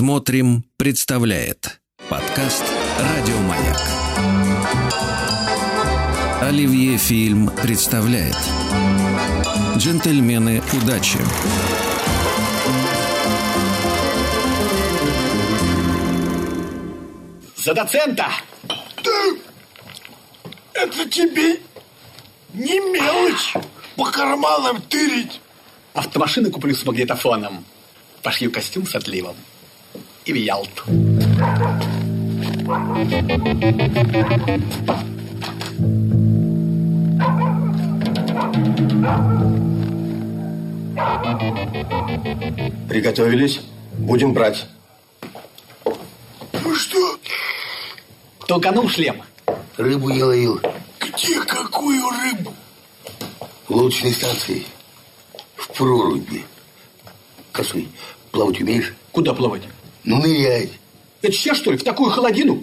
Смотрим, представляет подкаст Радиомаяк. Оливье фильм представляет Джентльмены удачи. За доцента! Да, это тебе не мелочь по карманам тырить. Автомашины куплю с магнитофоном. Пошью костюм с отливом. И в Ялту. Приготовились? Будем брать. Ну что, Толканул шлем. Рыбу я ловил где какую рыбу? в лодочной станции. В проруби. Косой, плавать умеешь? Куда плавать? Ну, нырять. Это сейчас, что ли, в такую холодину?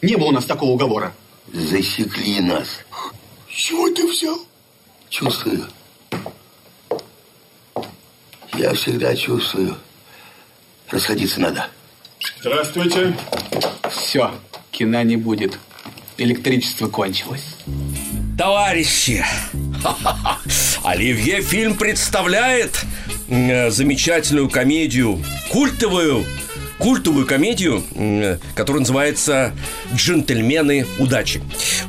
Не было у нас такого уговора. Засекли нас. Чего ты взял? Чувствую. Я всегда чувствую. Расходиться надо. Здравствуйте. Все, кино не будет. Электричество кончилось. Товарищи, Оливье фильм представляет замечательную комедию, культовую, культовую комедию, которая называется «Джентльмены удачи».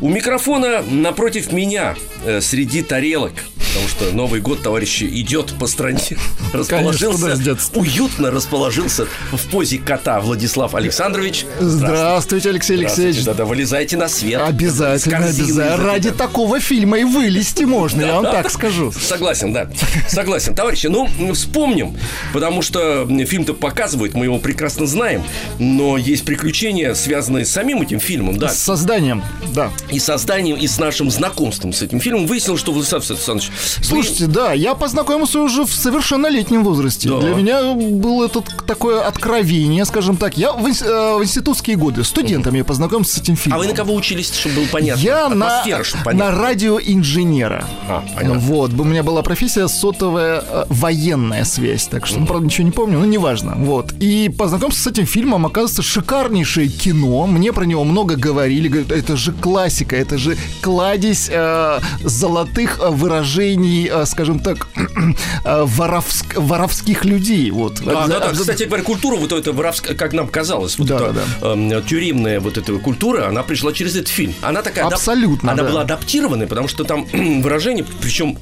У микрофона напротив меня э, среди тарелок, потому что Новый год, товарищи, идет по стране, расположился, уютно расположился в позе кота Владислав Александрович. Здравствуйте, Алексей Здравствуйте, Алексеевич. да-да, вылезайте на свет. Обязательно, обязательно. Ради этой. такого фильма и вылезти можно, я вам так скажу. Согласен, да. Согласен. Товарищи, ну, вспомним, потому что фильм-то показывает, мы его прекрасно знаем, но есть приключения, связанные с самим этим фильмом, да, С созданием, да. и созданием, и с нашим знакомством с этим фильмом. Выяснилось, что Владислав Александрович... вы- Слушайте, да, я познакомился уже в совершеннолетнем возрасте. Да. Для меня было это такое откровение, скажем так. Я в, э, в институтские годы студентами я познакомился с этим А фильмом. вы на кого учились, чтобы было понятно? Я на, чтобы на понятно. радиоинженера. А, понятно. Вот, у меня была профессия сотовая э, военная связь, так что, ну, правда, ничего не помню, но неважно. Вот. И познакомился с этим фильмом, оказывается, шикарнейшее кино. Мне про него много говорили, говорят, это же классика, это же кладезь э, золотых э, выражений, э, скажем так, э, воровск- воровских людей. Вот. Да, да, да. Обяза- Кстати говоря, культура вот эта воровская, как нам казалось, вот Да, эта да, эм, тюремная вот эта культура, она пришла через этот фильм. Она такая... адап- Абсолютно, Она да. была адаптированной, потому что там выражение, причем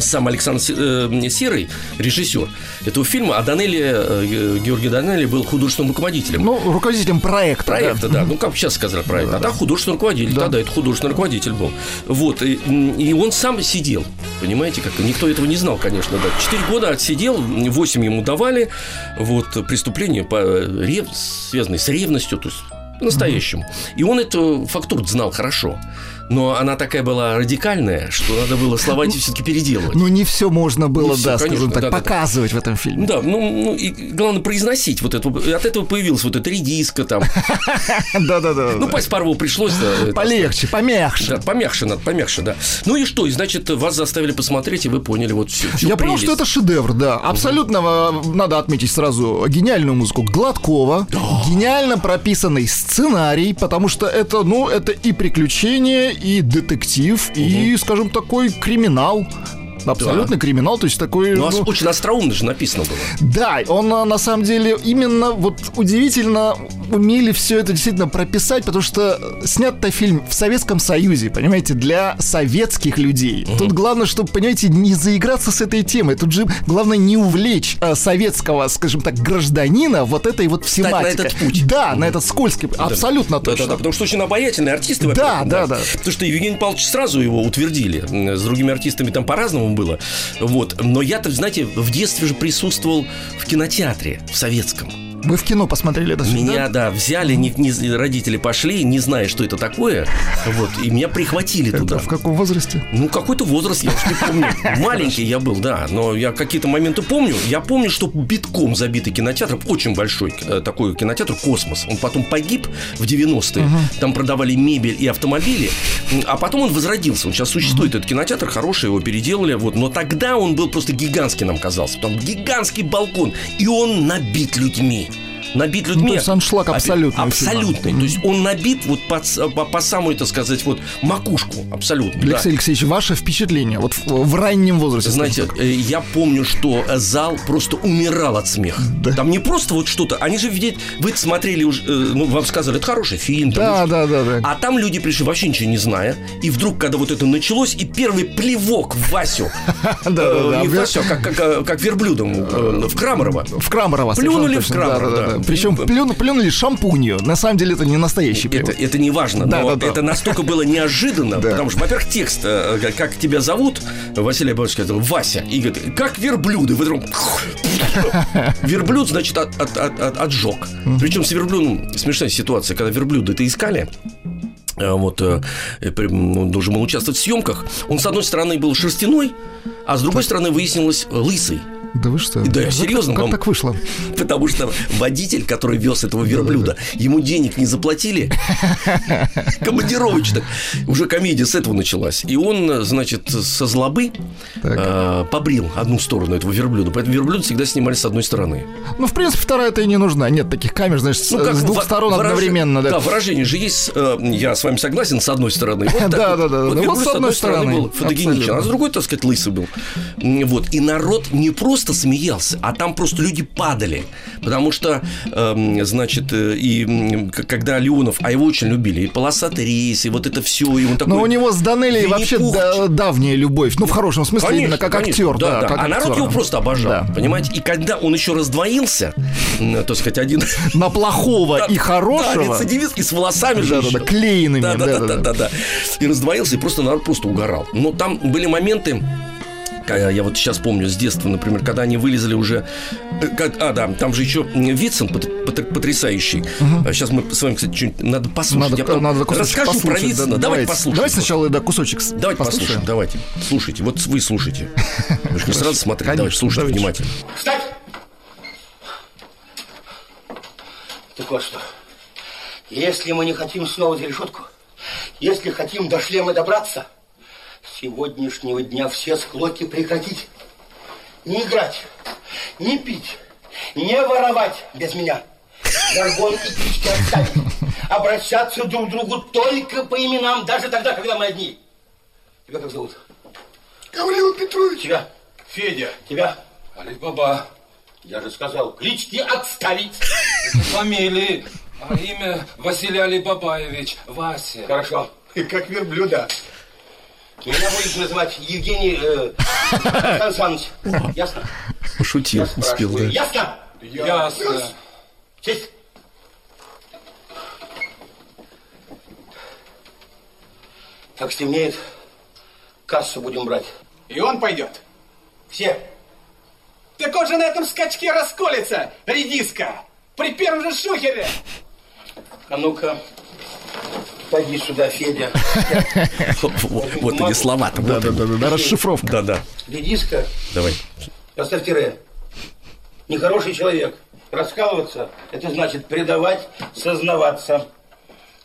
сам Александр э, Серый, режиссер этого фильма, а Данелли, э, Георгий Данелли был художественным руководителем. Ну, руководителем проекта. да. Проекта, да. Ну, как сейчас сказали проект. А так художественный руководитель. Да. Тогда это художественный руководитель был. Вот. И, и он сам сидел. Понимаете, как никто этого не знал, конечно. Да. Четыре года отсидел, восемь ему давали. Вот преступление по рев... связанное с ревностью, то есть по-настоящему. И он эту фактуру знал хорошо. Но она такая была радикальная, что надо было слова эти все-таки переделывать. Ну, не все можно было, да, скажем так, показывать в этом фильме. Да, ну, ну и главное произносить вот это. От этого появилась вот эта редиска там. Да-да-да. Ну, Паспарову пришлось. да, это Полегче, помягче. Да, помягче надо, помягче, да. Ну и что? И значит, вас заставили посмотреть, и вы поняли вот всю Я понял, что это шедевр, да. Абсолютно э, надо отметить сразу гениальную музыку Гладкова, гениально прописанный сценарий, потому что это, ну, это и приключение, и детектив, и, скажем, такой криминал. Абсолютно криминал, то есть такой... Ну, а ну, очень остроумно же написано было. Да, он а, на самом деле именно вот удивительно умели все это действительно прописать, потому что снят-то фильм в Советском Союзе, понимаете, для советских людей. Тут главное, чтобы, понимаете, не заиграться с этой темой. Тут же главное не увлечь а, советского, скажем так, гражданина вот этой вот Встать на тематикой. этот путь. Да, на этот скользкий. Абсолютно Да, да, точно. да, потому что очень обаятельные артисты. во-первых, Да, да, да. Потому что Евгений Павлович сразу его утвердили. С другими артистами там по-разному было. Вот. Но я-то, знаете, в детстве же присутствовал в кинотеатре, в советском. Вы в кино посмотрели это Меня, да? да, взяли, не, не- родители пошли, не зная, что это такое, вот, и меня прихватили туда. Это в каком возрасте? Ну, какой-то возраст, я уж не помню. Маленький я был, да, но я какие-то моменты помню. Я помню, что битком забитый кинотеатр, очень большой э, такой кинотеатр «Космос». Он потом погиб в 90-е. Там продавали мебель и автомобили. А потом он возродился. Он сейчас существует, этот кинотеатр, хороший, его переделали. Вот. Но тогда он был просто гигантский, нам казался. Там гигантский балкон. И он набит людьми. Набит людьми. Ну, то есть аншлаг абсолютный. Абсолютный. То есть он набит вот под по, по самую, так сказать, вот макушку. Абсолютно. да. Алексей Алексеевич, ваше впечатление вот в, в раннем возрасте? Знаете, э, я помню, что э, зал просто умирал от смеха. Да. Там не просто вот что-то. Они же видят, вы смотрели уже, э, ну, вам сказали, это хороший фильм. Да, да, да, да. А там люди пришли вообще ничего не зная. И вдруг, когда вот это началось, и первый плевок в Васю. Да, да, да. Не Васю, как, верблюдом в Крамарова. В Крамарова. Плюнули в. Крамарова, Да, да, да. да. Причем плюну- плюнули шампунью. На самом деле это не настоящий Это, перевод. это не важно, Да, но да, да. это настолько было неожиданно, Да. потому что, во-первых, текст, э, как- как тебя зовут, Василий Абрамович сказал, Вася, и говорит, как верблюды, вы вдруг- верблюд, значит, от, от- от- от- отжег. Причем с верблюдом смешная ситуация, когда верблюда это искали, э, вот э, э, он должен был участвовать в съемках. Он, с одной стороны, был шерстяной, а с другой стороны, выяснилось, э, лысый. Да вы что? Да, я серьезно Как вам- так вышло? Потому что водитель, который вез этого верблюда, ему денег не заплатили. Командировочных. Уже комедия с этого началась. И он, значит, со злобы э, побрил одну сторону этого верблюда. Поэтому верблюд всегда снимали с одной стороны. Ну, в принципе, вторая-то и не нужна. Нет таких камер, значит, с, Ну, как с двух сторон одновременно. Да, Да. выражение же есть, э, я с вами согласен, с одной стороны. Вот Да, вот. да, да, Вот Вот с одной стороны. был фотогеничен, а с другой, так сказать, лысый был. Вот. И народ не просто смеялся, а там просто люди падали. Потому что, эм, значит, э, и когда Леонов, а его очень любили, и полосатый рейс, и вот это все, и он такой... Но у него с Данелией вообще да- давняя любовь. Ну, в хорошем смысле, Конечно, именно как конечно, актер. Да, как а народ актер. его просто обожал, Да. понимаете? И когда он еще раздвоился, то сказать, один... На плохого и Да, хорошего. рецидивист, и с волосами же клеенными, Да, да, да, да, да. И раздвоился, и просто народ просто угорал. Но там были моменты, я вот сейчас помню с детства, например, когда они вылезли уже... э, а, да, там же еще Вицин пот- пот- потрясающий. А Сейчас мы с вами, кстати, что-нибудь надо послушать. Надо, Я потом надо кусочек расскажу про послушать, Вицина. да, давайте послушаем. Давайте сначала да, кусочек Давайте послушаем, давайте. Слушайте, вот вы слушайте. Вы же не сразу смотрите, давайте, Конечно, слушайте давайте. внимательно. Встать! Так вот что. Если мы не хотим снова за решетку, если хотим до шлема добраться, с сегодняшнего дня все склоки прекратить. Не играть, не пить, не воровать без меня. Жаргон и птички оставить. Обращаться друг к другу только по именам, даже тогда, когда мы одни. Тебя как зовут? Гаврила Петрович, Тебя? Федя, Тебя? Алибаба, Я же сказал, клички отставить. фамилии, а имя Василий Алибабаевич, Вася. Хорошо. Как верблюда. Меня будешь называть Евгений э, Сан Саныч. Ясно? Пошутил, Я успел, да. Ясно? Ясно. Честь. Как стемнеет, кассу будем брать. И он пойдет. Все. Так он же на этом скачке расколется, редиска. При первом же шухере. А ну-ка, пойди сюда, Федя. Вот они слова-то. Да, да, да, да, расшифровка. Да, да. Редиска, Давай. поставь тире. Нехороший человек. Раскалываться – это значит предавать, сознаваться.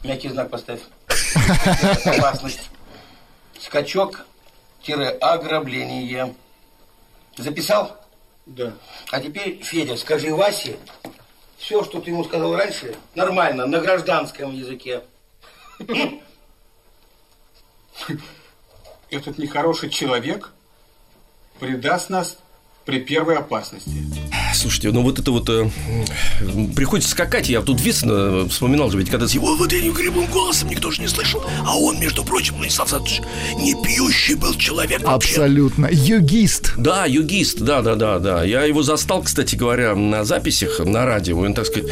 Мягкий знак поставь. Опасность. Скачок тире ограбление. Записал? Да. А теперь, Федя, скажи Васе, все, что ты ему сказал раньше, нормально, на гражданском языке. Этот нехороший человек предаст нас при первой опасности. Слушайте, ну вот это вот э, приходится скакать. Я тут Вицина вспоминал же, ведь когда с его вот этим грибым голосом никто же не слышал. А он, между прочим, Владислав Александрович, не пьющий был человек вообще. Абсолютно. Югист. Да, югист, да, да, да, да. Я его застал, кстати говоря, на записях на радио. Он, так сказать,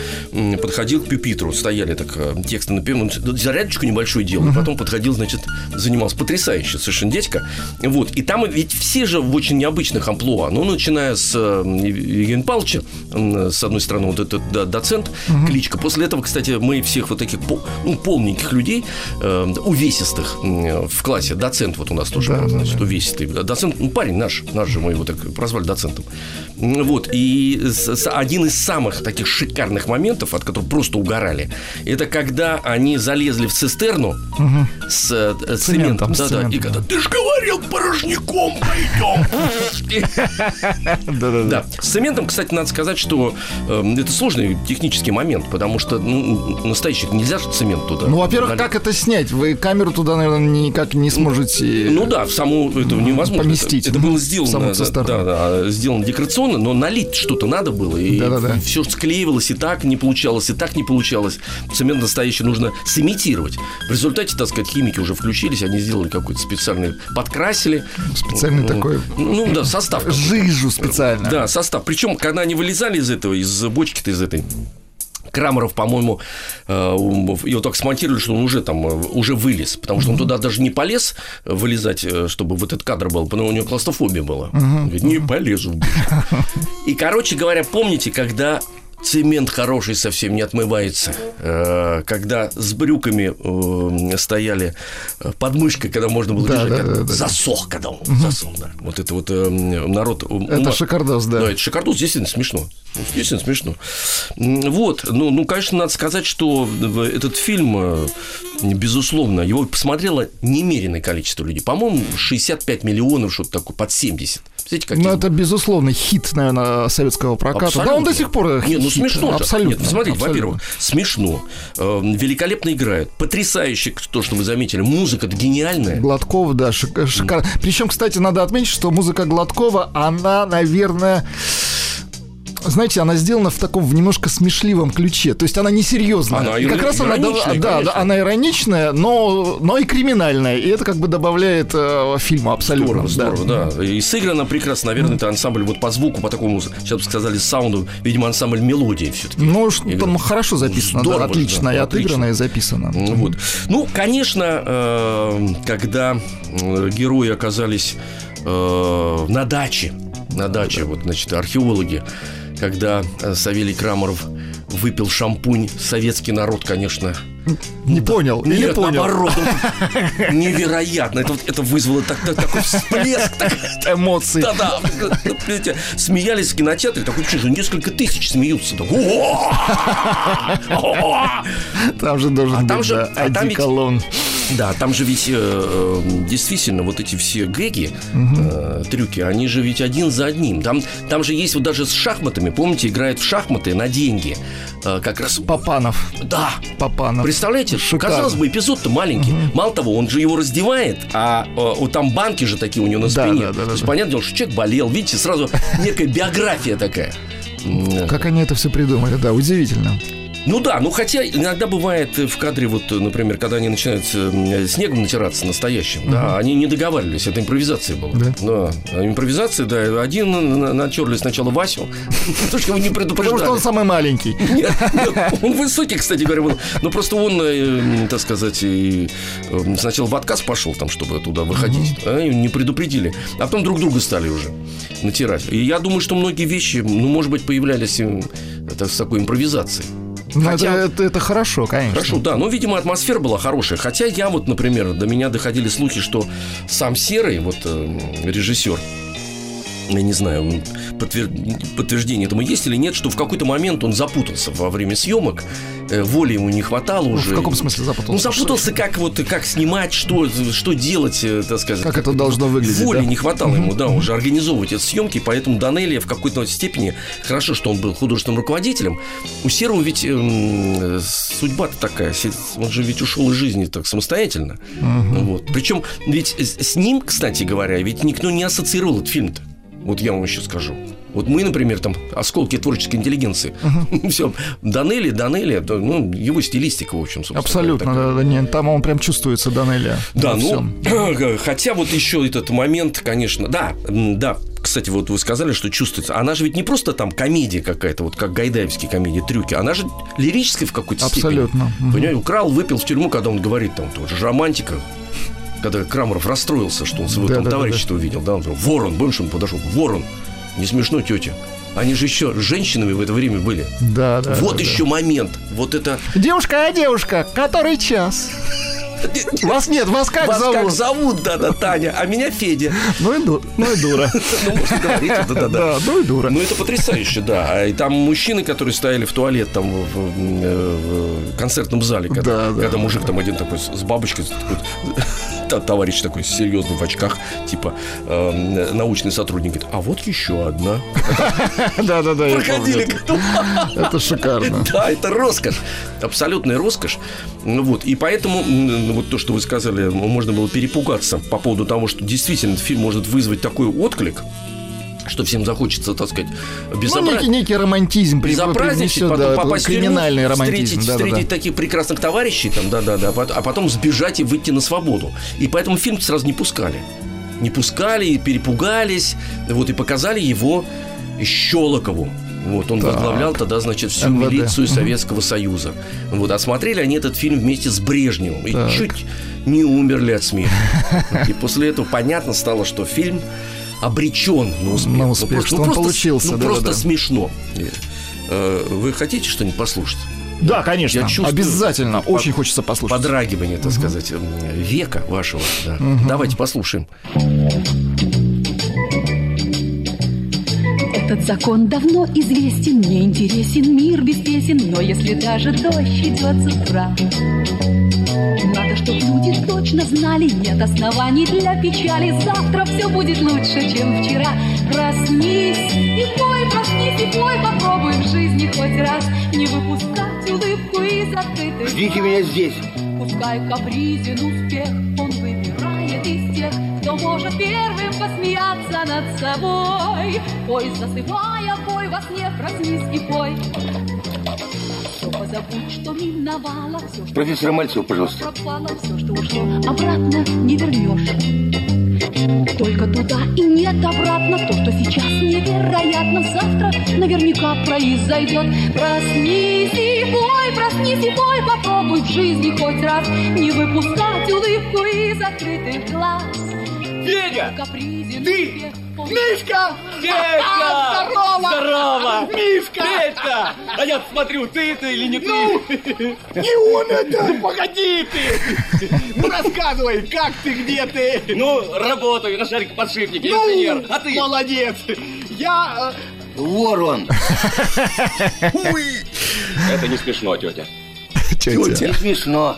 подходил к пюпитру, стояли так э, тексты написаны, он зарядочку небольшую делал, потом подходил, значит, занимался. Потрясающе совершенно дядька. Вот. И там ведь все же в очень необычных амплуа. Ну, начиная с э, Евгения Павловича, Павловича, м, с одной стороны, вот этот да, доцент, кличка. После этого, кстати, мы всех вот таких ну, полненьких людей, э, увесистых м, в классе, доцент вот у нас тоже, Да, да, значит, увесистый. Доцент, ну, парень наш, наш же, мы его так прозвали доцентом. Вот, и с- с- один из самых таких шикарных моментов, от которых просто угорали, это когда они залезли в цистерну с, э, э, Цементом, с Да, да, и когда да. ты же говорил, порожняком пойдем. Да. С цементом, кстати, надо сказать, что э, это сложный технический момент, потому что ну, настоящий нельзя же цемент туда. Ну, во-первых, как это снять? Вы камеру туда, наверное, никак не сможете... Ну да, в саму это невозможно. Поместить. Это, было сделано, да, да, сделано декорационно, но налить что-то надо было, и Да-да-да. все склеивалось, и так не получалось, и так не получалось. Цемент настоящий нужно сымитировать. В результате, так сказать, химики уже включились, они сделали какой-то специальный, подкрасили. Специальный Ну, такой Ну да, состав. жижу специально. Да, состав. Причем, когда они вылезали из этого, из бочки-то из этой, Крамеров, по-моему, э, его так смонтировали, что он уже там, э, уже вылез, потому что он туда даже не полез э, вылезать, чтобы вот этот кадр был, потому что у него клаустрофобия была. Он говорит, не полезу. в бочку». И, короче говоря, помните, когда цемент хороший совсем не отмывается, э, когда с брюками э, стояли э, под мышкой, когда можно было Да, держать, да, да, засох, когда он засох, да. Вот это вот э, народ... Это ума- шикардос, да. да, это шикардос, действительно смешно. Действительно смешно. Вот, ну, ну, конечно, надо сказать, что этот фильм, безусловно, его посмотрело немереное количество людей. По-моему, 65 миллионов, что-то такое, под 70. Представляете, какие Ну, это, безусловно, хит, наверное, советского проката. Да, он до сих пор Нет, ну хит. смешно же. Абсолютно. Нет, смотрите, абсолютно. во-первых, смешно. Э, великолепно играют. Потрясающе, то, что вы заметили. Музыка гениальная. Гладков, да, шик- шикарно. Причем, кстати, надо отметить, что музыка Гладкова, она, наверное, знаете, она сделана в таком в немножко смешливом ключе. То есть она несерьезная. Она и как раз она, да, да, она ироничная, но, но и криминальная. И это как бы добавляет э, фильму абсолютно. Здорово, здорово, да. И сыграно прекрасно. Наверное, это ансамбль вот по звуку, по такому, сейчас бы сказали, саунду, видимо, ансамбль мелодии все-таки. Ну, что там хорошо записано, да, Здорово же, отлично, да, и отыграно, и записано. Вот. Ну, конечно, э, когда э, герои оказались э, на даче, на даче, вот, значит, археологи, когда э, Савелий Крамаров выпил шампунь, советский народ, конечно, Не понял, или нет, понял. наоборот, невероятно. Это, это вызвало так- так- такой всплеск. так- Эмоции. Да-да, смеялись в кинотеатре, такое что несколько тысяч смеются. Так! Там же должен А быть там же- да, а там ведь-. Да, там же ведь э, э, действительно вот эти все гэги, э, трюки, они же ведь один за одним. Там, там же есть вот даже с шахматами, помните, играют в шахматы на деньги. Э, как раз... Папанов. Да, Папанов. Представляете, Шикарно. казалось бы, эпизод-то маленький. Мало того, он же его раздевает, а э, там банки же такие у него на Да, спине. да, да, То есть да. понятное дело, что человек болел. Видите, сразу некая биография такая. Как они это все придумали, да, удивительно. Ну да, ну хотя иногда бывает э, в кадре, вот, э, например, когда они начинают э, снегом натираться настоящим, да, они не договаривались, это импровизация была. Да? а импровизация, да. Один на- натерли сначала Васю, потому что его не Потому предупреждали. что он самый маленький. Нет, нет, он высокий, кстати говоря, был. Но просто он, э, так сказать, э, сначала в отказ пошел, там, чтобы туда выходить. а, и не предупредили. А потом друг друга стали уже натирать. И я думаю, что многие вещи, ну, может быть, появлялись э, это, с такой импровизацией. Ну, Хотя- это, это, это хорошо, конечно. Хорошо, да, но, видимо, атмосфера была хорошая. Хотя я вот, например, до меня доходили слухи, что сам Серый, вот э, режиссер, я не знаю, подтвер- подтверждение этому есть или нет, что в какой-то момент он запутался во время съемок, э, воли ему не хватало Ну, уже. в каком смысле запутался? Ну, запутался, как вот как снимать, что, что делать, э, так сказать. Как это должно выглядеть, Воли да? не хватало ему, да, уже организовывать эти съемки, поэтому Данелия в какой-то степени, хорошо, что он был художественным руководителем, у Серого ведь эм, судьба-то такая, он же ведь ушел из жизни так самостоятельно. Вот. Причем ведь с ним, кстати говоря, ведь никто не ассоциировал этот фильм-то. Вот я вам еще скажу. Вот мы, например, там, осколки творческой интеллигенции. Все, Данели, Данели, ну, его стилистика, в общем, собственно. Абсолютно, да, да, нет, там он прям чувствуется, Данелия. Да, ну, всем. хотя вот еще этот момент, конечно, да, да, кстати, вот вы сказали, что чувствуется. Она же ведь не просто там комедия какая-то, вот как гайдаевские комедии, трюки. Она же лирическая в какой-то Абсолютно. степени. Понимаете, украл, выпил в тюрьму, когда он говорит там, тоже же романтика. Когда Крамаров расстроился, что он своего Да, там да, да, товарища увидел, да, он говорил, ворон, помнишь, он подошел, ворон, не смешно, тетя. Они же еще женщинами в это время были. Да, да. вот да, еще момент. Вот это... да. Девушка, а девушка, который час? Вас нет, вас как Вас зовут? как зовут, да-да, Таня, а меня Федя. Ну и, ду- ну и дура. Ну, можно говорить, да-да-да. Да, ну и дура. Ну, это потрясающе, да. А И там мужчины, которые стояли в туалет там в, э, концертном зале, когда, Да, да. когда мужик там один такой с бабочкой, такой, та- товарищ такой серьезный в очках, типа э, научный сотрудник, говорит, а вот еще одна. Да, да, да. я Проходили. Это шикарно. Да, это роскошь. Абсолютная роскошь. Ну Вот. И поэтому м, вот то, что вы сказали, можно было перепугаться по поводу того, что действительно этот фильм может вызвать такой отклик, что всем захочется, так сказать, Ну, безобразие. некий, некий романтизм Безобразничать, потом да, попасть в тюрьму, криминальный романтизм. встретить, да, да, да. встретить таких прекрасных товарищей, там, да, да, да, пот- а потом сбежать и выйти на свободу. И поэтому фильм сразу не пускали. Не пускали, и перепугались, вот, и показали его Щелокову. Вот, он Так. возглавлял тогда, значит, всю МВД. милицию Советского Союза. Вот, а смотрели они этот фильм вместе с Брежневым. И Так. чуть не умерли от смеха. И после этого понятно стало, что фильм обречен на успех. На Ну, успех, просто- что ну, он просто- получился, Ну, да-да-да. просто смешно. Э, Вы хотите что-нибудь послушать? Да, конечно. Я чувствую Обязательно. под- Очень хочется послушать. Подрагивание, так сказать, м, века вашего. да. Давайте послушаем. Этот закон давно известен, мне интересен мир без песен, но если даже дождь идет с утра, надо, чтоб люди точно знали, нет оснований для печали, завтра все будет лучше, чем вчера. Проснись и пой, проснись и пой, попробуй в жизни хоть раз не выпускать улыбку из открытых Ждите меня здесь. Пускай капризен успех, он выбирает из тех, кто может первым посмеяться над собой. Пой, засыпая, пой во сне, проснись и пой. Все позабудь, что миновало, все, что Профессор Мальцев, пожалуйста. пропало, все, что ушло, обратно не вернешь. Только туда и нет обратно То, что сейчас невероятно Завтра наверняка произойдет Проснись и пой, проснись и пой Попробуй в жизни хоть раз Не выпускать улыбку из закрытых глаз Федя! Ты! Мишка! Федька! Здорово! Здорово! Мишка! Федька! А я смотрю, ты это или не ты? Ну, не он это! Погоди ты! Ну рассказывай, как ты, где ты? Ну, работаю на шарикоподшипнике, Ну, инженер. А ты? молодец! Я... э, Вор он. Это не смешно, тетя. Тетя. Не смешно.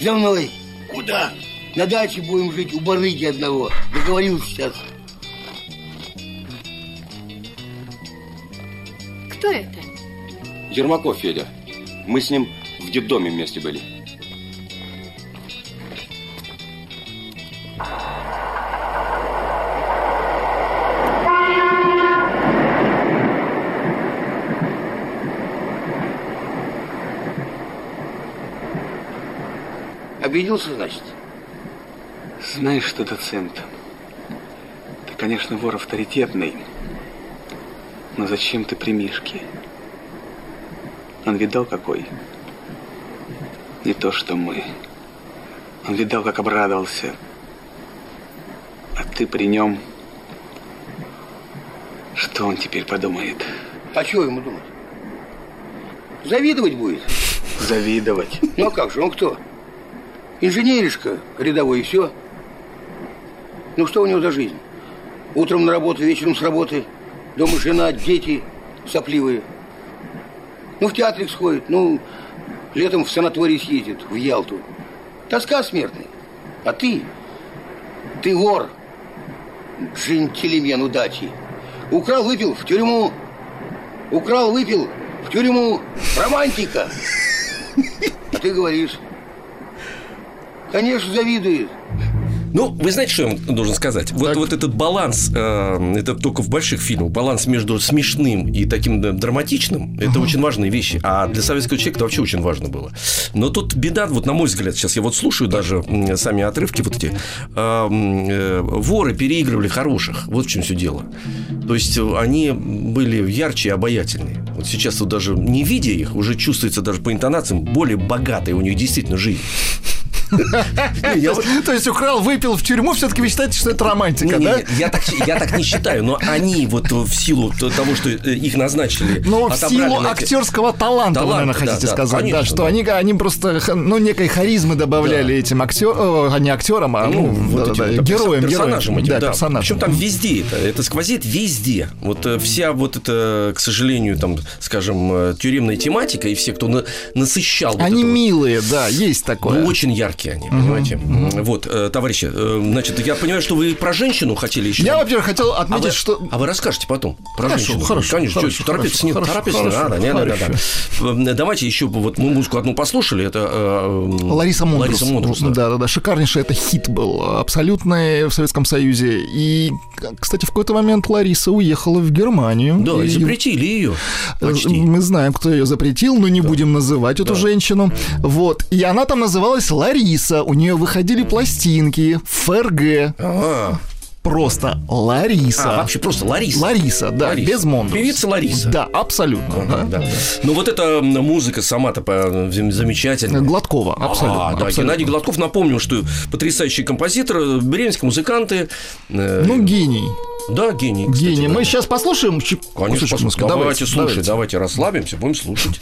За мной. Куда? На даче будем жить у барыги одного. Договорился сейчас. Кто это? Ермаков Федя. Мы с ним в детдоме вместе были. Обиделся, значит? Знаешь что, доцент, ты, конечно, вор авторитетный, но зачем ты при Мишке? Он видал какой? Не то, что мы. Он видал, как обрадовался. А ты при нем... Что он теперь подумает? А чего ему думать? Завидовать будет. Завидовать. Ну а как же, он кто? Инженеришка рядовой и все. Ну что у него за жизнь? Утром на работу, вечером с работы. Дома жена, дети сопливые. Ну в театрик сходит, ну летом в санаторий съездит, в Ялту. Тоска смертная. А ты, ты вор, джентльмен удачи. Украл, выпил в тюрьму. Украл, выпил в тюрьму. Романтика. А ты говоришь, конечно, завидует. Ну, вы знаете, что я вам должен сказать? Вот, вот этот баланс, э, это только в больших фильмах, баланс между смешным и таким драматичным, это очень важные вещи. А для советского человека это вообще очень важно было. Но тут беда, вот на мой взгляд, сейчас я вот слушаю даже сами отрывки вот эти, э, э, воры переигрывали хороших. Вот в чем все дело. То есть э, они были ярче и обаятельнее. Вот сейчас вот даже не видя их, уже чувствуется даже по интонациям более богатая у них действительно жизнь. То есть украл, выпил в тюрьму, все-таки вы считаете, что это романтика, да? я, так, не считаю, но они вот в силу того, что э, их назначили, Но в силу актерского таланта, вы, наверное, хотите сказать, да, что они, они просто, ну, некой харизмы добавляли этим актерам, а не актерам, а Ну, ну, героям, персонажам этим, да. Причем там везде это, это сквозит везде. Вот э, вся вот эта, к сожалению, там, скажем, э, тюремная тематика и все, кто на- насыщал Они милые, да, есть такое. Очень яркие они, понимаете? Вот, э, товарищи, э, значит, я понимаю, что вы про женщину хотели еще. Я, во-первых, хотел а отметить, вы, что... а вы расскажете потом про Хорошо, женщину. хорошо, Конечно, хорошо, что, торопиться хорошо, не хорошо, торопиться хорошо, надо. Не, надо, хорошо. да. Э, Давайте еще вот мы музыку одну послушали. Это э, Лариса Мондрус. Лариса Мондрус, да. да, да, да, шикарнейший это хит был, абсолютный в Советском Союзе. И, кстати, в какой-то момент Лариса уехала в Германию. Да, и запретили ее. Почти. Мы знаем, кто ее запретил, но не будем называть эту женщину. Вот. И она там называлась Лариса. У нее выходили пластинки ФРГ. А, Просто Лариса. а, вообще просто Лариса. Лариса, да, Лариса. без Мондрус. Певица Лариса. Да, абсолютно. да. Да, да. Ну вот эта музыка сама-то замечательная. Гладкова, абсолютно. А, да, абсолютно. Геннадий Гладков, напомню, что потрясающий композитор, бременские музыканты. э, Ну, гений. да, гений. кстати, Гений. да. Мы сейчас послушаем Конечно, музыки. давайте, Давайте, слушать, давайте. давайте расслабимся, будем слушать.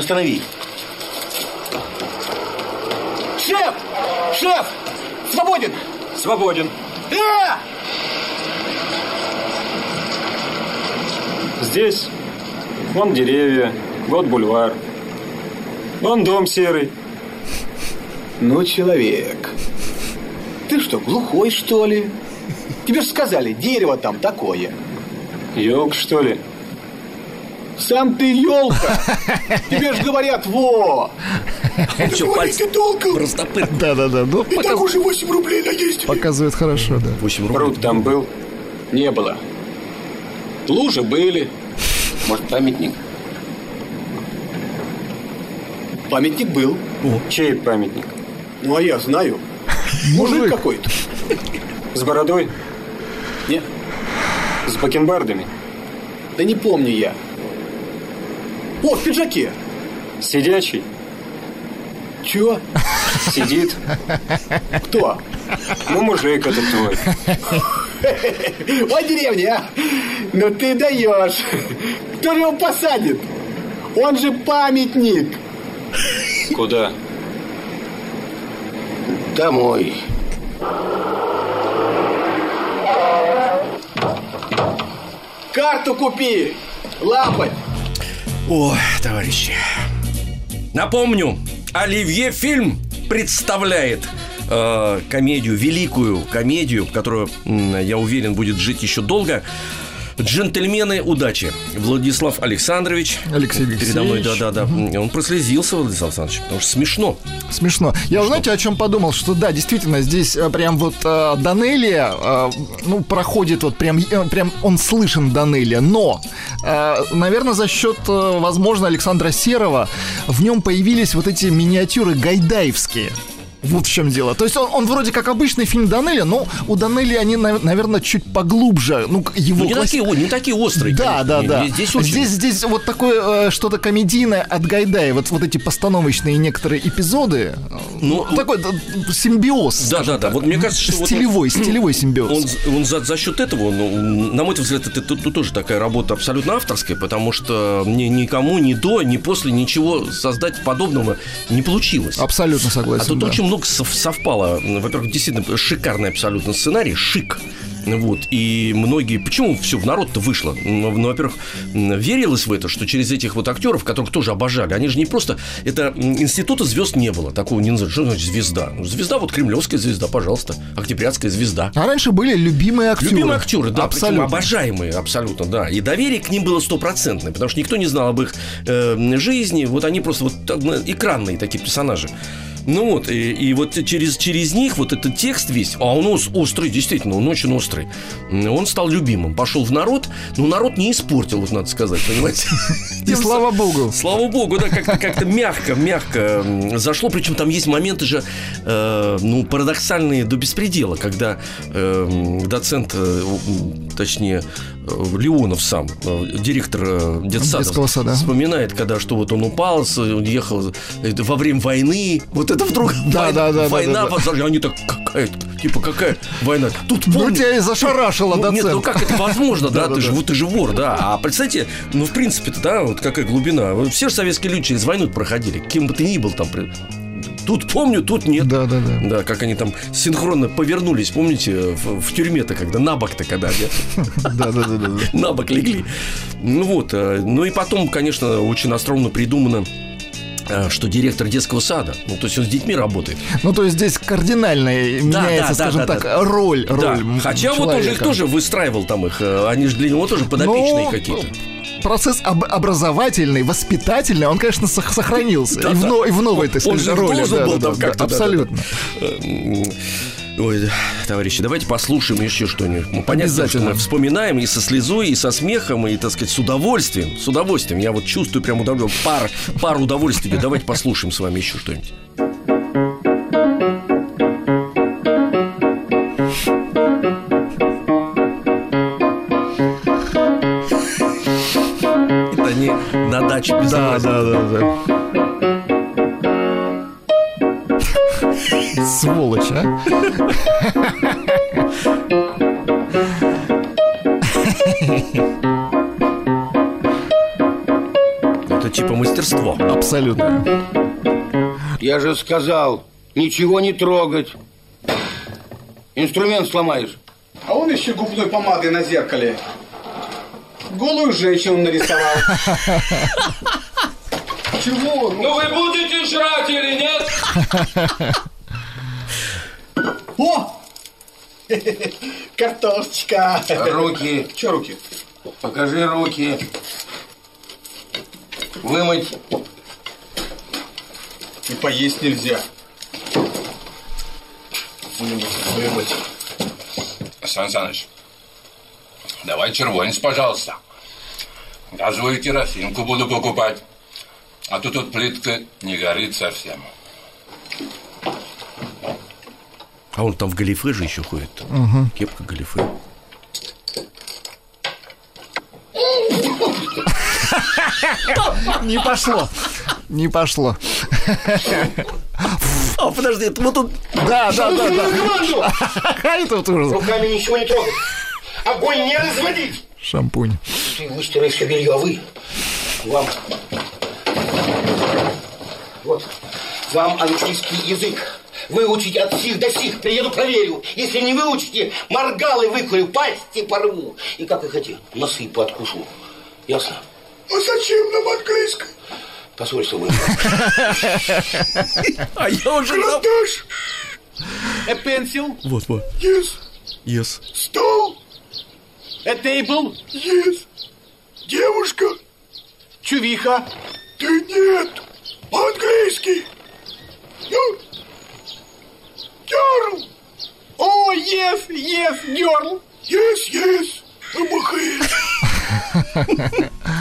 Останови. Шеф! Шеф! Свободен! Свободен. Э! Здесь вон деревья, вот бульвар. Вон дом серый. Ну, человек. Ты что, глухой, что ли? Тебе же сказали, дерево там такое. Елк, что ли? Сам ты елка. Тебе же говорят, во. Говорить пальцы долго. растопыр. Да-да-да. Ну, И так уже 8 рублей наездили. показывает хорошо, да. 8 рублей. Пруд там был. Не было. Лужи были. Может, памятник? Памятник был. Чей памятник? Ну, а я знаю. Мужик какой-то. С бородой? Не, С бакенбардами? да не помню я. О, в пиджаке. Сидячий? Чё? Сидит? Кто? Ну, мужик этот твой. О, деревня, а? Ну ты даешь. Кто же его посадит? Он же памятник. Куда? Домой. Карту купи. Лапать. Ой, товарищи. Напомню, Оливье фильм представляет э, комедию, великую комедию, которую, я уверен, будет жить еще долго. Джентльмены удачи. Владислав Александрович. Алексей Передо мной, Алексеевич. да-да-да. Он прослезился, Владислав Александрович, потому что смешно. Смешно. Я, знаете, о чем подумал? Что да, действительно, здесь э, прям вот э, Данелия, э, ну, проходит вот прям, э, прям он слышен Данелия, но, э, наверное, за счет, э, возможно, Александра Серова в нем появились вот эти миниатюры гайдаевские. Вот в чем дело. То есть он, он вроде как обычный фильм Данелия, но у Данелли они, наверное, чуть поглубже. Ну, его Ну, не, класси- такие, не такие острые. Да, да, конечно. да. Не- Здесь очень... здесь, здесь вот такое э, что-то комедийное от Гайдая. Вот, вот эти постановочные некоторые эпизоды. э, Ну, такой да, симбиоз. Да, да, да. Вот мне кажется, что вот Стилевой, стилевой симбиоз. Он, он за, за счет этого, ну, на мой взгляд, это, тут тут тоже такая работа абсолютно авторская, потому что мне никому ни до, ни после ничего создать подобного не получилось. Абсолютно согласен. А тут да. очень много сов- совпало. Во-первых, действительно шикарный абсолютно сценарий, шик. Вот, и многие... Почему все в народ-то вышло? Ну, ну, во-первых, верилось в это, что через этих вот актеров, которых тоже обожали, они же не просто... Это института звезд не было, такого не называют. Что значит звезда? Ну, Звезда, вот кремлевская звезда, пожалуйста, октябрятская звезда. А раньше были любимые актеры. Любимые актеры, да, абсолютно. обожаемые, абсолютно, да. И доверие к ним было стопроцентное, потому что никто не знал об их э, жизни. Вот они просто вот так, ну, экранные такие персонажи. Ну вот, и, и вот через, через них вот этот текст весь, а он ос- острый, действительно, он очень острый. Он стал любимым, пошел в народ, но народ не испортил, вот надо сказать, понимаете? И слава богу. Слава богу, да, как-то как мягко, мягко зашло. Причем там есть моменты же, э, ну, парадоксальные до беспредела, когда э, доцент, э, точнее, Леонов сам, э, директор э, детсада, Детского сада. вспоминает, когда что вот он упал, он ехал э, во время войны, вот это вдруг Да, вой- да, да, да, война, да, да. подожди, они так, какая, типа, какая война? Тут Ну, помню- тебя и зашарашило, ну, нет, доцент. ну как это возможно, да? Ты же, вот ты же вор, да. А представьте, ну, в принципе-то, да, вот какая глубина. Все же советские люди через войну проходили. Кем бы ты ни был там. Тут помню, тут нет. Да, да, да. Да, как они там синхронно повернулись, помните, в, в тюрьме-то, когда на бок-то, когда нет? Да, да, да, да. да. на бок легли. Ну вот, э, ну и потом, конечно, очень остроумно придумано э, что директор детского сада, ну то есть он с детьми работает. Ну, то есть здесь кардинально меняется, да, скажем да, так, да. роль, Да. роль Хотя вот он же их человека. тоже выстраивал там их, э, они же для него тоже подопечные Ну, какие-то. Процесс об- образовательный, воспитательный, он, конечно, сох- сохранился. Да, и, в, да. но- и в новой, так Он сказать, же роли. должен да, был да, там да, как-то, да, да, да. Абсолютно. Ой, товарищи, давайте послушаем еще что-нибудь. Мы понятно, что мы вспоминаем и со слезой, и со смехом, и, так сказать, с удовольствием. С удовольствием. Я вот чувствую прям удовольствие. Пар, пар удовольствия. Давайте послушаем с вами еще что-нибудь. Даче без Да, да, да, да. Сволочь, а? Это типа мастерство. Абсолютно. Я же сказал, ничего не трогать. Инструмент сломаешь. А он еще губной помадой на зеркале. Голую женщину нарисовал. Чего? Ну вы будете жрать или нет? О! Картошечка. Руки. Че руки? Покажи руки. Вымыть. И поесть нельзя. Вымыть, вымыть. Сан Саныч, давай червонец, пожалуйста. Газовую керосинку буду покупать. А то тут плитка не горит совсем. А он там в галифе же еще ходит. Кепка галифе. Не пошло. Не пошло. А, подожди, вот он... Да, да, да, да. А это вот уже Руками ничего не трогать. Огонь не разводить. шампунь. Ты выстирай все белье, а вы? Вам... Вот. Вам английский язык. Выучите от сих до сих. Приеду, проверю. Если не выучите, моргалы выкурю, пасти порву. И как вы хотите, носы подкушу. Ясно? А зачем нам английский? Позволь, чтобы... А я уже... Карандаш? A pencil, Вот, вот. Yes. Yes. Стол? A table, Yes. Девушка? чувиха. Да нет. По-английски. Ну? Girl. О, yes, yes, girl. Yes, yes. МХС.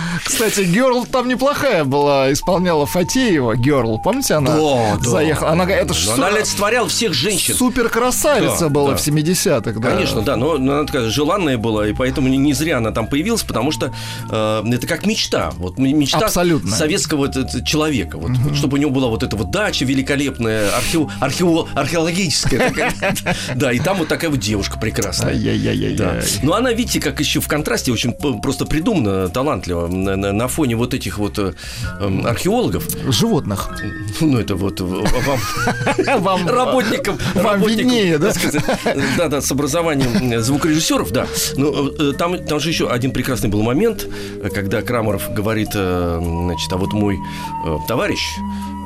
Кстати, Герл там неплохая была, исполняла Фатеева, Герл. Помните, она Да, да. заехала? Она, говорит, это ж она олицетворяла всех женщин. супер красавица Да, была да. в 70-х, да. Конечно, да, но, но она такая желанная была, и поэтому не, не зря она там появилась, потому что э, это как мечта, вот мечта Абсолютно. советского вот это человека, вот, вот чтобы у него была вот эта вот дача великолепная, архео, архео- археологическая такая, да, и там вот такая вот девушка прекрасная. Да. Но она, видите, как еще в контрасте очень просто придумано, талантливо на, на- на фоне вот этих вот э, эм, археологов. Животных. Ну, это вот в- вам, Вам- работникам, вам виднее, да? да, да, с образованием э, звукорежиссеров, да. Но э, там, там же еще один прекрасный был момент, э, когда Крамаров говорит, э, значит, а вот мой э, товарищ,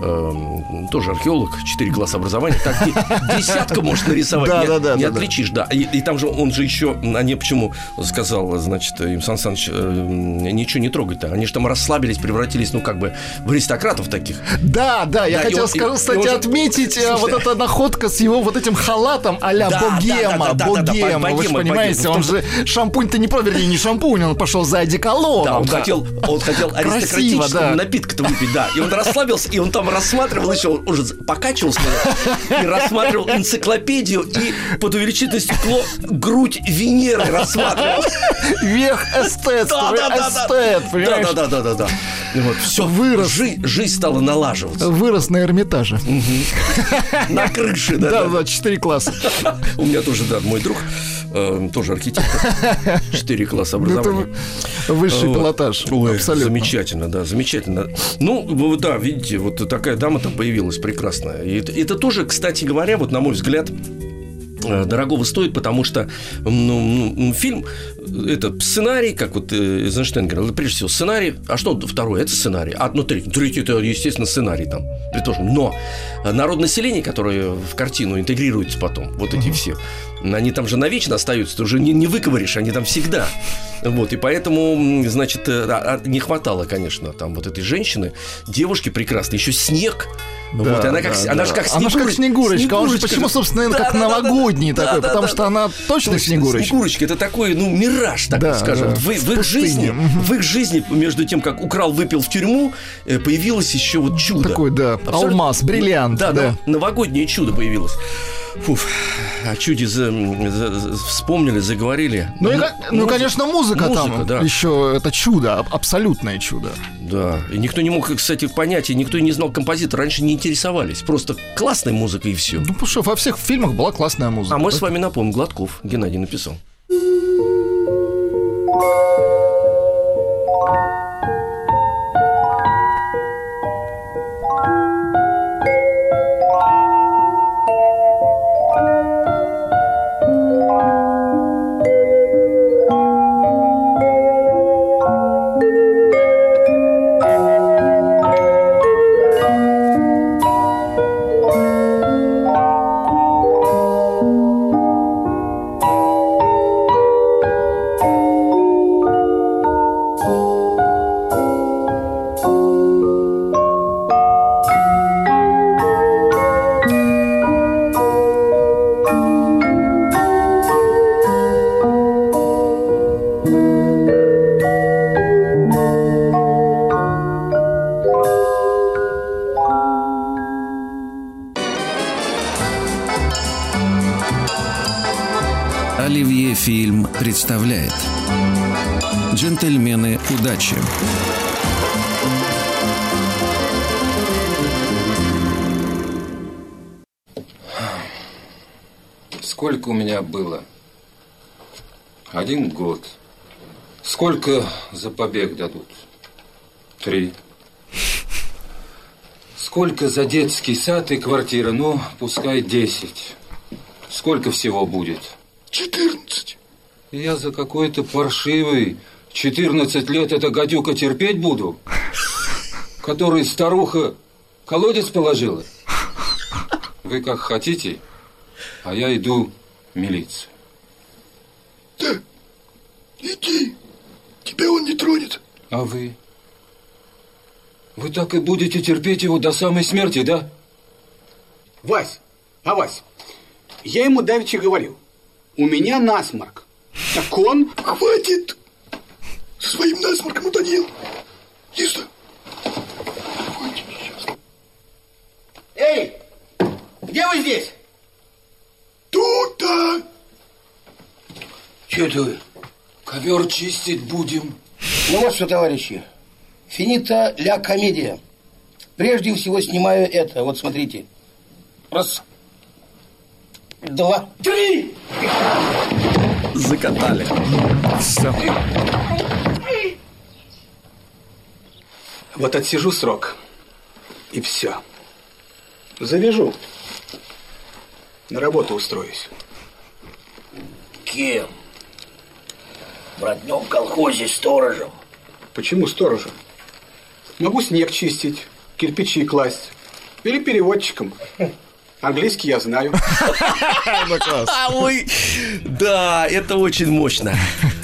э, тоже археолог, 4 класса образования, так де- десятка может нарисовать, Да, не, да, да, не да, отличишь, да. И, и там же он же еще, они почему сказал, значит, им Сан Саныч, э, ничего не трогать-то, они же там расслабились, превратились, ну, как бы, в аристократов таких. Да, да, я Да, хотел, он- и- ска- и кстати, он отметить э, вот эта находка с его вот этим халатом а-ля Да, богема, да, богема, вы же понимаете, он же шампунь-то не вернее, не шампунь, он пошел за одеколоном. Да, он хотел, он хотел аристократического напитка-то выпить, да. И он расслабился, и он там рассматривал еще, он уже покачивался и рассматривал энциклопедию и под увеличительное стекло грудь Венеры рассматривал. Вех эстет, понимаешь? Да, да, да, да, да. И Вот, все, Вырос. Жи- жизнь стала налаживаться. Вырос на Эрмитаже. На крыше, да. Да, да. да, 4 класса. У меня тоже, да, мой друг, э, тоже архитектор. Четыре класса Ну, Это образования. высший пилотаж. Ой, Абсолютно. замечательно, да, замечательно. Ну, да, видите, вот такая дама там появилась прекрасная. И это, тоже, кстати говоря, вот на мой взгляд, дорогого стоит, потому что ну, ну, фильм это сценарий, как вот э, Эйзенштейн говорил, прежде всего сценарий, а что второе? Это сценарий, а ну третий, третий это естественно сценарий там, предположим. Но э, народ населения, которое в картину интегрируется потом, вот эти все, они там же навечно остаются, ты уже не, не выковыришь, они там всегда. Вот, и поэтому, значит, э, а- а не хватало, конечно, там вот этой женщины, девушки прекрасной, еще снег. Да, вот, она как, да, она да. же как Она же как Снегурочка. Он же Снегурочка почему, собственно, наверное, Да, как да, да, да, новогодний да, такой, да, потому да, что она точно Снегурочка. Снегурочка это такой, ну, мираж, так Да, скажем. да. В, в их В жизни, в их жизни, между тем, как украл, выпил в тюрьму, э, появилось еще вот чудо. Такой, да, алмаз, бриллиант, Да, да. да. Новогоднее чудо появилось. Фуф, о чуде за- за- вспомнили, заговорили. Ну, и, ка- ну, конечно, музыка, музыка, там да. еще это чудо, аб- абсолютное чудо. Да, и никто не мог, кстати, понять, и никто не знал композитора, раньше не интересовались. Просто классная музыка и все. Ну, потому что во всех фильмах была классная музыка. А мы да? с вами напомним, Гладков Геннадий написал. Оливье Сколько за побег дадут? Три. Сколько за детский сад и квартира? Ну, пускай десять. Сколько всего будет? Четырнадцать. Я за какой-то паршивый 14 лет эта гадюка терпеть буду? Который старуха колодец положила? Вы как хотите, а я иду в милицию. Да. Иди тебя он не тронет. А вы? Вы так и будете терпеть его до самой смерти, да? Вась, а Вась, я ему давеча говорил, у меня насморк. Так он... Хватит! Своим насморком утонил. Тише. Эй, где вы здесь? Тут-то! Че это вы? Ковер чистить будем. Ну вот что, товарищи. Финита ля комедия. Прежде всего снимаю это. Вот смотрите. Раз. Два. Три. Закатали. Все. Вот отсижу срок. И все. Завяжу. На работу устроюсь. Кем? В родном колхозе сторожем. Почему сторожем? Могу снег чистить, кирпичи класть. Или переводчиком. Английский я знаю. Ну. А, да, это очень мощно.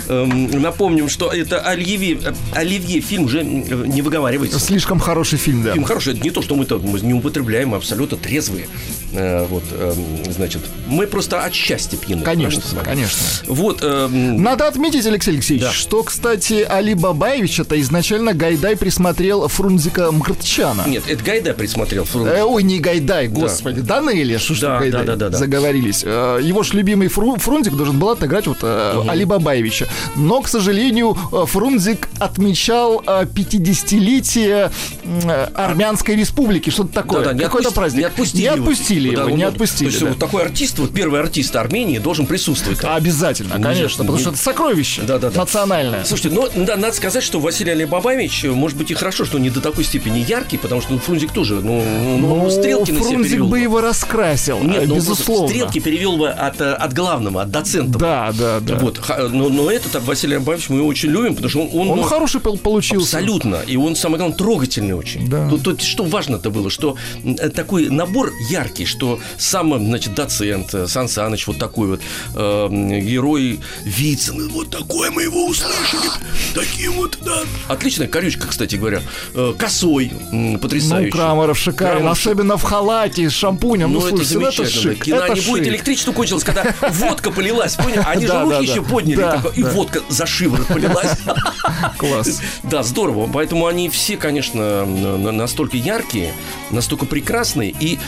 Эм, Напомним, что это Оливье, Оливье фильм уже не выговаривается. Слишком хороший фильм, да. Фильм хороший, это не то, что мы то мы не употребляем, мы абсолютно трезвые. Э, Вот, эм, значит, мы просто от счастья пьяны. Конечно, конечно. Вот, эм, Надо отметить, Алексей Алексеевич, Да. что, кстати, Али Бабаевич это изначально Гайдай присмотрел Фрунзика Мкртчана. нет, это Гайда присмотрел. Фрун- Э, ой, не Гайдай, господи, Данелия, что ж Да, Гайдай, да, да, да, да. заговорились. Э, Его ж любимый Фру- Фрунзик должен был отыграть вот э, Али Бабаевича. Но, к сожалению, э, Фрунзик отмечал э, 50-летие э, Армянской республики, что-то такое. Да-да, не Какой-то праздник. Не отпустили, Не отпустили Да, его, он- не То отпустили. есть да. вот такой артист, вот первый артист Армении должен присутствовать. там. Обязательно, Конечно, конечно, потому не- что это сокровище Да, да, да. национальное. Слушайте, ну, да, надо сказать, что Василий Алибабаевич, может быть, и хорошо, что не до такой степени яркий, потому что ну, Фрунзик тоже, ну, ну, Ну, стрелки на себя Фрунзик перевел. бы его раскрасил, Нет, э, ну, безусловно. стрелки перевел бы от, э, от главного, от доцента. Да, да, да. Вот, но, но этот а, Василий Алибабович мы его очень любим, потому что он... Он, Он ну, хороший пол- получился. Абсолютно. И он, самое главное, трогательный очень. Да. Тут, тут что важно-то было, что э, такой набор яркий, что сам, значит, доцент э, Сан Саныч, вот такой вот э, герой Вицин, вот такой мы его услышали, таким вот, да. Отличная корючка, кстати говоря. Э, косой, м, Ну, потрясающий. Крамаров шикарен, Крамаров особенно в халате с шампунем. Ну, ну, это слушай, ну, это замечательно. шик. Кино это не будет, шик. электричество кончилось, когда водка полилась, понял? Они же руки еще подняли, и. Водка за шиворот полилась. Класс. Да, здорово. Поэтому они все, конечно, на- настолько яркие, настолько прекрасные. И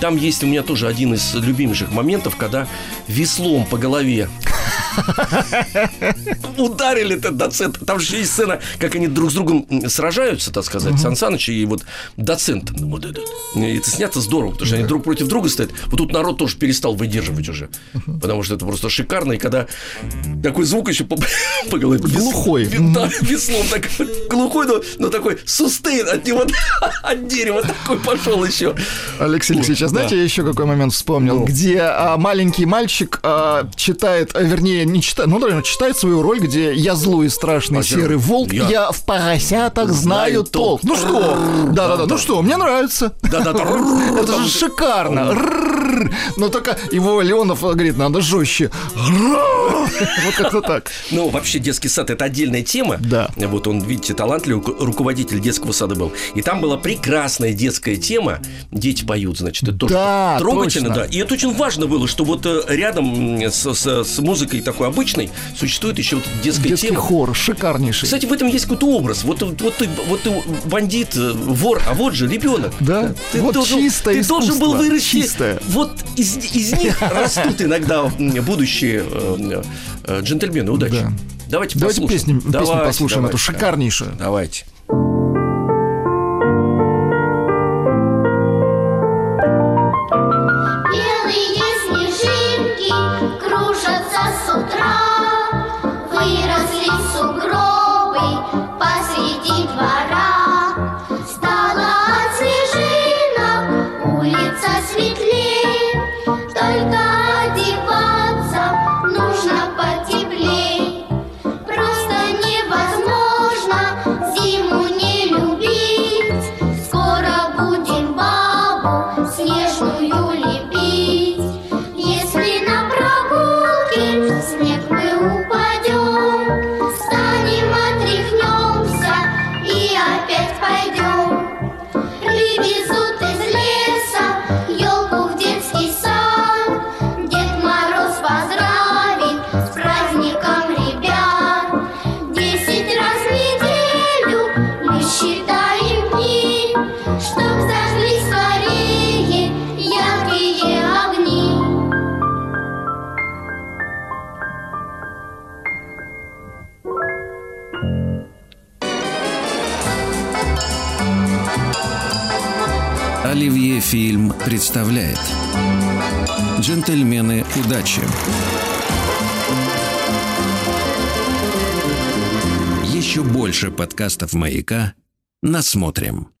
там есть у меня тоже один из любимейших моментов, когда веслом по голове ударили этот доцент. Там же есть сцена, как они друг с другом сражаются, так сказать, Сан Саныч и вот доцент. Вот. И это снято здорово, потому что они друг против друга стоят. Вот тут народ тоже перестал выдерживать уже. Потому что это просто шикарно. И когда такой звук еще по, по голове. Глухой. Да, веслом так глухой, но, но такой сустейн от него, от дерева такой пошел еще. Алексей Алексеевич, а знаете, я еще какой момент вспомнил, Ну. где а, маленький мальчик а, читает, а, вернее, не читает, ну, наверное, читает свою роль, где я злой и страшный А серый я- волк, я я, в поросятах знаю знаю толк. толк. Ну что? Да-да-да, ну что, мне нравится. Да-да-да. Это же шикарно. Но только его Леонов говорит, надо жестче. Вот как-то так. Ну, вообще, детский сад – это отдельная тема. Да. Вот он, видите, талантливый ру- руководитель детского сада был. И там была прекрасная детская тема. Дети поют, значит, это тоже Да, трогательно, точно. да. И это очень важно было, что вот э, рядом с, с- с музыкой такой обычной существует еще вот детская Детский тема. хор, шикарнейший. Кстати, в этом есть какой-то образ. Вот, вот, ты, вот ты бандит, э, вор, а вот же ребенок. Да, Ты, вот должен, чистое ты должен был искусство, вырасти. чистое. Вот из, из них растут иногда будущие э, джентльмены. Удачи. Да. Давайте, Давайте послушаем. песню, песню Давайте, послушаем, эту давайте, шикарнейшую. Давайте. Больше подкастов «Маяка» насмотрим.